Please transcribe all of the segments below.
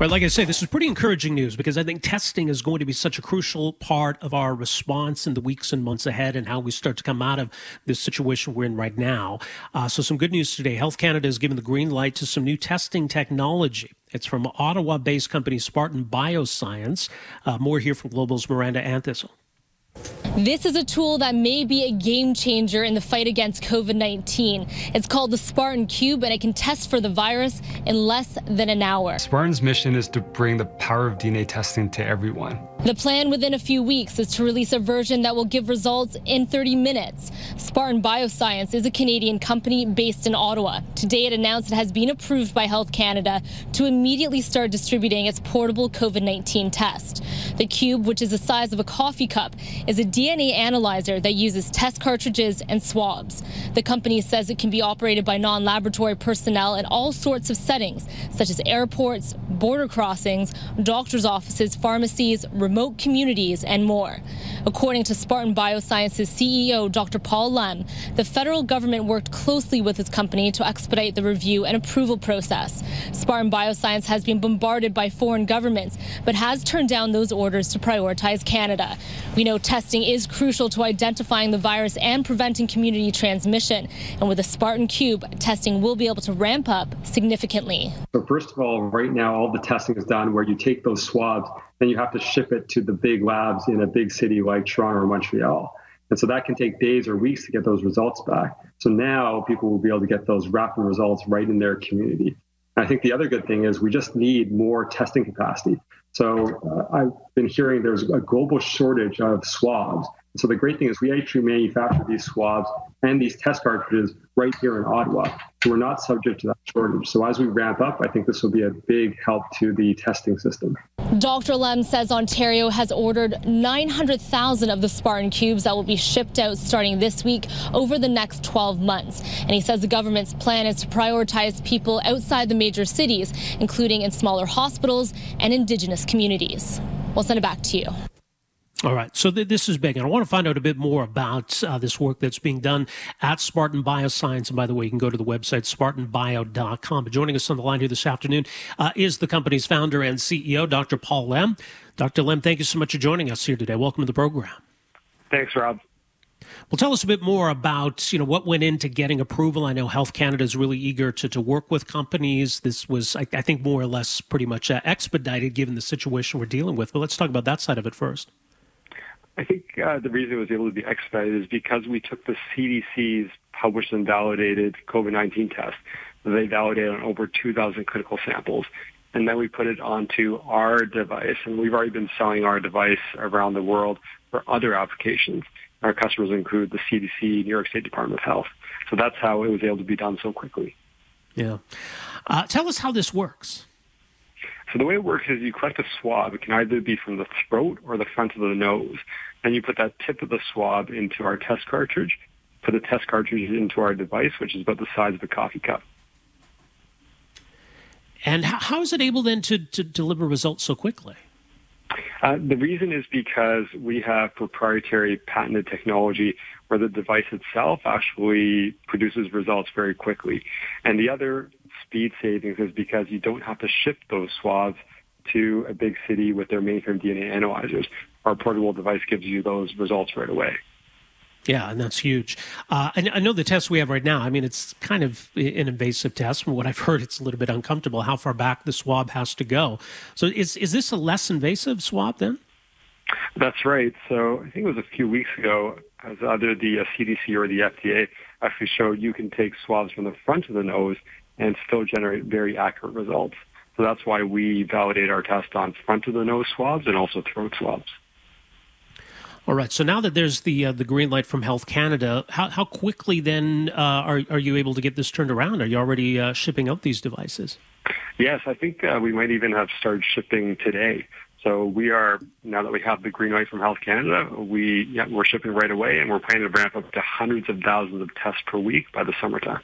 Right, like I say, this is pretty encouraging news because I think testing is going to be such a crucial part of our response in the weeks and months ahead and how we start to come out of this situation we're in right now. Uh, so, some good news today. Health Canada has given the green light to some new testing technology. It's from Ottawa based company Spartan Bioscience. Uh, more here from Global's Miranda Anthistle. This is a tool that may be a game changer in the fight against COVID 19. It's called the Spartan Cube, and it can test for the virus in less than an hour. Spartan's mission is to bring the power of DNA testing to everyone. The plan within a few weeks is to release a version that will give results in 30 minutes. Spartan Bioscience is a Canadian company based in Ottawa. Today, it announced it has been approved by Health Canada to immediately start distributing its portable COVID 19 test. The cube, which is the size of a coffee cup, is a DNA analyzer that uses test cartridges and swabs. The company says it can be operated by non laboratory personnel in all sorts of settings, such as airports, border crossings, doctors' offices, pharmacies, remote communities, and more. According to Spartan Biosciences CEO Dr. Paul Lem, the federal government worked closely with his company to expedite the review and approval process. Spartan Bioscience has been bombarded by foreign governments, but has turned down those orders to prioritize Canada. We know testing is crucial to identifying the virus and preventing community transmission. And with the Spartan Cube, testing will be able to ramp up significantly. So, first of all, right now, all the testing is done where you take those swabs then you have to ship it to the big labs in a big city like Toronto or Montreal. And so that can take days or weeks to get those results back. So now people will be able to get those rapid results right in their community. And I think the other good thing is we just need more testing capacity. So uh, I've been hearing there's a global shortage of swabs. So the great thing is we actually manufacture these swabs and these test cartridges right here in Ottawa. So we're not subject to that shortage. So as we ramp up, I think this will be a big help to the testing system. Dr. Lem says Ontario has ordered 900,000 of the Spartan cubes that will be shipped out starting this week over the next 12 months. And he says the government's plan is to prioritize people outside the major cities, including in smaller hospitals and Indigenous communities. We'll send it back to you. All right, so th- this is big, and I want to find out a bit more about uh, this work that's being done at Spartan Bioscience. And by the way, you can go to the website spartanbio.com. But joining us on the line here this afternoon uh, is the company's founder and CEO, Dr. Paul Lem. Dr. Lem, thank you so much for joining us here today. Welcome to the program. Thanks, Rob. Well, tell us a bit more about you know what went into getting approval. I know Health Canada is really eager to, to work with companies. This was, I, I think, more or less pretty much uh, expedited given the situation we're dealing with. But let's talk about that side of it first. I think uh, the reason it was able to be expedited is because we took the CDC's published and validated COVID-19 test. They validated on over 2,000 clinical samples. And then we put it onto our device. And we've already been selling our device around the world for other applications. Our customers include the CDC, New York State Department of Health. So that's how it was able to be done so quickly. Yeah. Uh, tell us how this works. So the way it works is you collect a swab. It can either be from the throat or the front of the nose. And you put that tip of the swab into our test cartridge, put the test cartridge into our device, which is about the size of a coffee cup. And how is it able then to, to deliver results so quickly? Uh, the reason is because we have proprietary patented technology where the device itself actually produces results very quickly. And the other speed savings is because you don't have to ship those swabs to a big city with their mainframe DNA analyzers. Our portable device gives you those results right away. Yeah, and that's huge. Uh, I, I, know the test we have right now. I mean, it's kind of an invasive test. From what I've heard, it's a little bit uncomfortable how far back the swab has to go. So, is is this a less invasive swab then? That's right. So, I think it was a few weeks ago, as either the uh, CDC or the FDA actually showed you can take swabs from the front of the nose and still generate very accurate results. So that's why we validate our test on front of the nose swabs and also throat swabs. All right. So now that there's the uh, the green light from Health Canada, how, how quickly then uh, are are you able to get this turned around? Are you already uh, shipping out these devices? Yes, I think uh, we might even have started shipping today. So we are now that we have the green light from Health Canada, we yeah, we're shipping right away, and we're planning to ramp up to hundreds of thousands of tests per week by the summertime.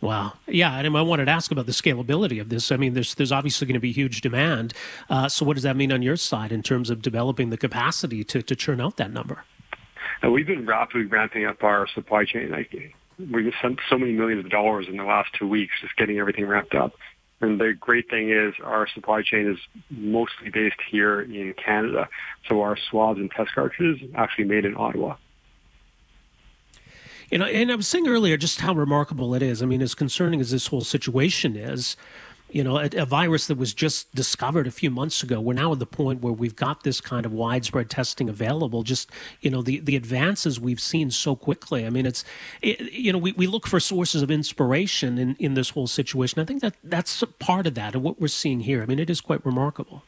Wow. Yeah, and I wanted to ask about the scalability of this. I mean, there's there's obviously going to be huge demand. Uh, so, what does that mean on your side in terms of developing the capacity to to churn out that number? And we've been rapidly ramping up our supply chain. Like we've spent so many millions of dollars in the last two weeks just getting everything ramped up. And the great thing is our supply chain is mostly based here in Canada. So our swabs and test cartridges are actually made in Ottawa. You know, and I was saying earlier just how remarkable it is. I mean, as concerning as this whole situation is, you know, a, a, virus that was just discovered a few months ago. We're now at the point where we've got this kind of widespread testing available. Just, you know, the, the advances we've seen so quickly. I mean, it's, it, you know, we, we look for sources of inspiration in, in this whole situation. I think that that's part of that and what we're seeing here. I mean, it is quite remarkable.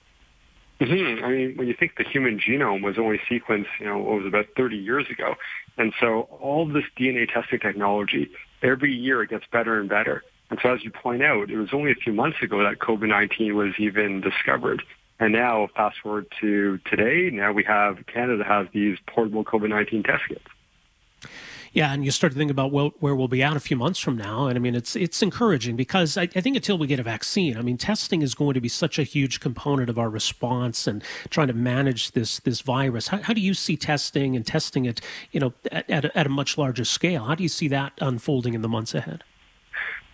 Mm-hmm. I mean, when you think the human genome was only sequenced, you know, it was about 30 years ago. And so all this DNA testing technology, every year it gets better and better. And so as you point out, it was only a few months ago that COVID-19 was even discovered. And now fast forward to today, now we have Canada has these portable COVID-19 test kits. Yeah, and you start to think about well, where we'll be at a few months from now, and I mean it's it's encouraging because I, I, think until we get a vaccine, I mean testing is going to be such a huge component of our response and trying to manage this this virus. How, how do you see testing and testing it, you know, at, at a, at a much larger scale? How do you see that unfolding in the months ahead?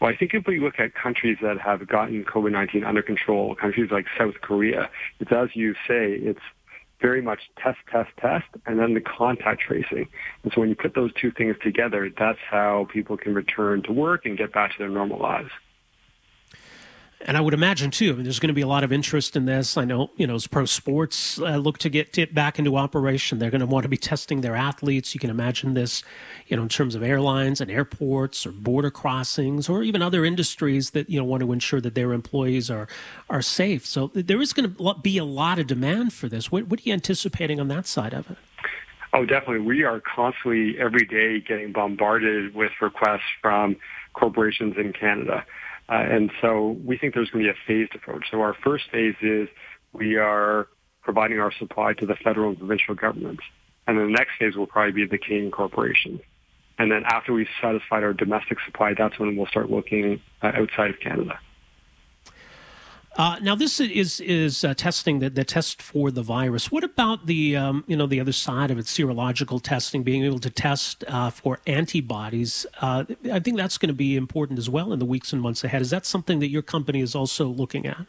Well, I think if we look at countries that have gotten COVID-19 under control, countries like South Korea, it's as you say, it's very much test, test, test, and then the contact tracing. And so when you put those two things together, that's how people can return to work and get back to their normal lives. And I would imagine too. I mean, there's going to be a lot of interest in this. I know, you know, as pro sports uh, look to get it back into operation, they're going to want to be testing their athletes. You can imagine this, you know, in terms of airlines and airports or border crossings, or even other industries that you know want to ensure that their employees are are safe. So there is going to be a lot of demand for this. What, what are you anticipating on that side of it? Oh, definitely. We are constantly every day getting bombarded with requests from corporations in Canada. Uh, and so we think there's going to be a phased approach. So our first phase is we are providing our supply to the federal and provincial governments. And then the next phase will probably be the Canadian corporations. And then after we've satisfied our domestic supply, that's when we'll start looking uh, outside of Canada. Uh, now, this is is uh, testing the, the test for the virus. What about the um, you know the other side of it, serological testing, being able to test uh, for antibodies? Uh, I think that's going to be important as well in the weeks and months ahead. Is that something that your company is also looking at?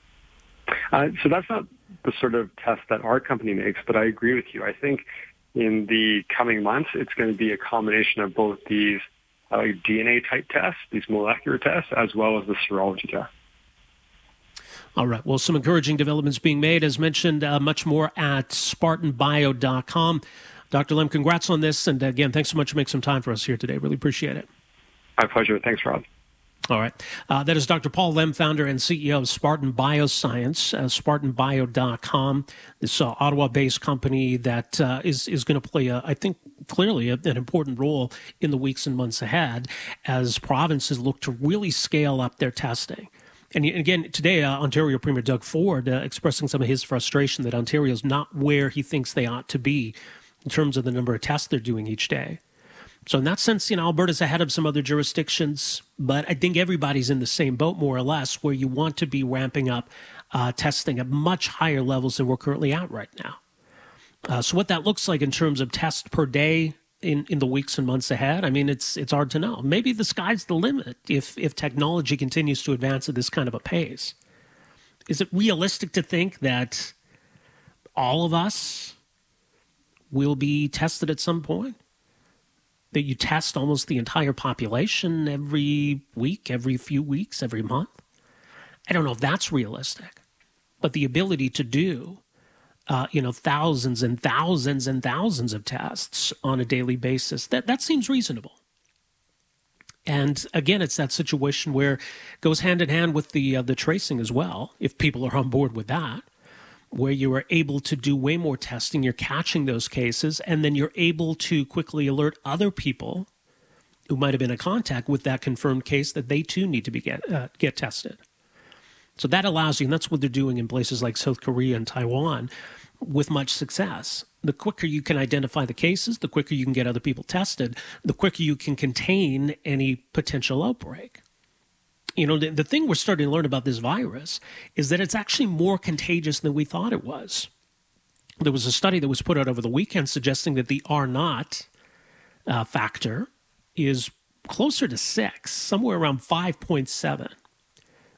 Uh, so that's not the sort of test that our company makes, but I agree with you. I think in the coming months, it's going to be a combination of both these uh, DNA type tests, these molecular tests, as well as the serology test. All right. Well, some encouraging developments being made, as mentioned, uh, much more at SpartanBio.com. Dr. Lem, congrats on this. And again, thanks so much for making some time for us here today. Really appreciate it. My pleasure. Thanks, Rob. All right. Uh, that is Dr. Paul Lem, founder and CEO of Spartan Bioscience, uh, SpartanBio.com. This uh, Ottawa based company that uh, is is going to play, a, I think, clearly a, an important role in the weeks and months ahead as provinces look to really scale up their testing. And again, today, uh, Ontario Premier Doug Ford uh, expressing some of his frustration that Ontario is not where he thinks they ought to be in terms of the number of tests they're doing each day. So in that sense, you know, Alberta's ahead of some other jurisdictions, but I think everybody's in the same boat more or less, where you want to be ramping up uh, testing at much higher levels than we're currently at right now. Uh, so what that looks like in terms of tests per day in, in the weeks and months ahead? I mean, it's it's hard to know. Maybe the sky's the limit if if technology continues to advance at this kind of a pace. Is it realistic to think that all of us will be tested at some point? That you test almost the entire population every week, every few weeks, every month? I don't know if that's realistic, but the ability to do uh, you know, thousands and thousands and thousands of tests on a daily basis. That that seems reasonable. And again, it's that situation where goes hand in hand with the uh, the tracing as well. If people are on board with that, where you are able to do way more testing, you're catching those cases, and then you're able to quickly alert other people who might have been in contact with that confirmed case that they too need to be get uh, get tested. So that allows you, and that's what they're doing in places like South Korea and Taiwan with much success. The quicker you can identify the cases, the quicker you can get other people tested, the quicker you can contain any potential outbreak. You know, the, the thing we're starting to learn about this virus is that it's actually more contagious than we thought it was. There was a study that was put out over the weekend suggesting that the R naught uh, factor is closer to six, somewhere around 5.7,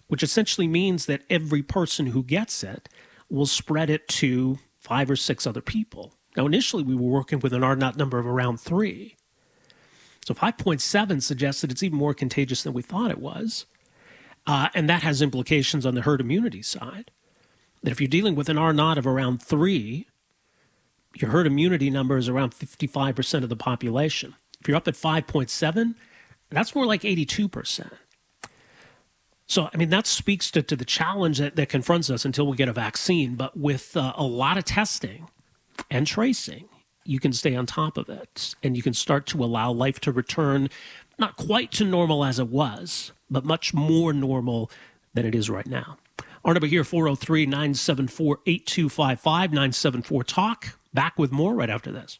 which essentially means that every person who gets it will spread it to five or six other people. Now, initially, we were working with an R naught number of around three. So 5.7 suggests that it's even more contagious than we thought it was. Uh, and that has implications on the herd immunity side. That if you're dealing with an R naught of around three, your herd immunity number is around 55% of the population. If you're up at 5.7, that's more like 82%. So, I mean, that speaks to, to the challenge that, that confronts us until we get a vaccine. But with uh, a lot of testing and tracing, you can stay on top of it and you can start to allow life to return not quite to normal as it was, but much more normal than it is right now. Our number here, 403 974 8255 974 Talk. Back with more right after this.